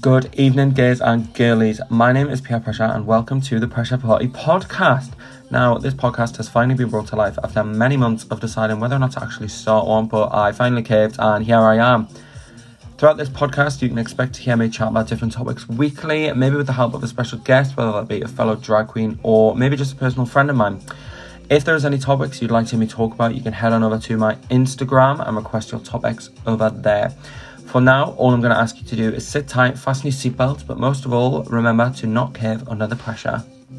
Good evening, gays and girlies. My name is Pia Pressure, and welcome to the Pressure Party podcast. Now, this podcast has finally been brought to life after many months of deciding whether or not to actually start one, but I finally caved, and here I am. Throughout this podcast, you can expect to hear me chat about different topics weekly, maybe with the help of a special guest, whether that be a fellow drag queen or maybe just a personal friend of mine. If there's any topics you'd like to hear me talk about, you can head on over to my Instagram and request your topics over there. For now, all I'm going to ask you to do is sit tight, fasten your seatbelt, but most of all, remember to not cave under the pressure.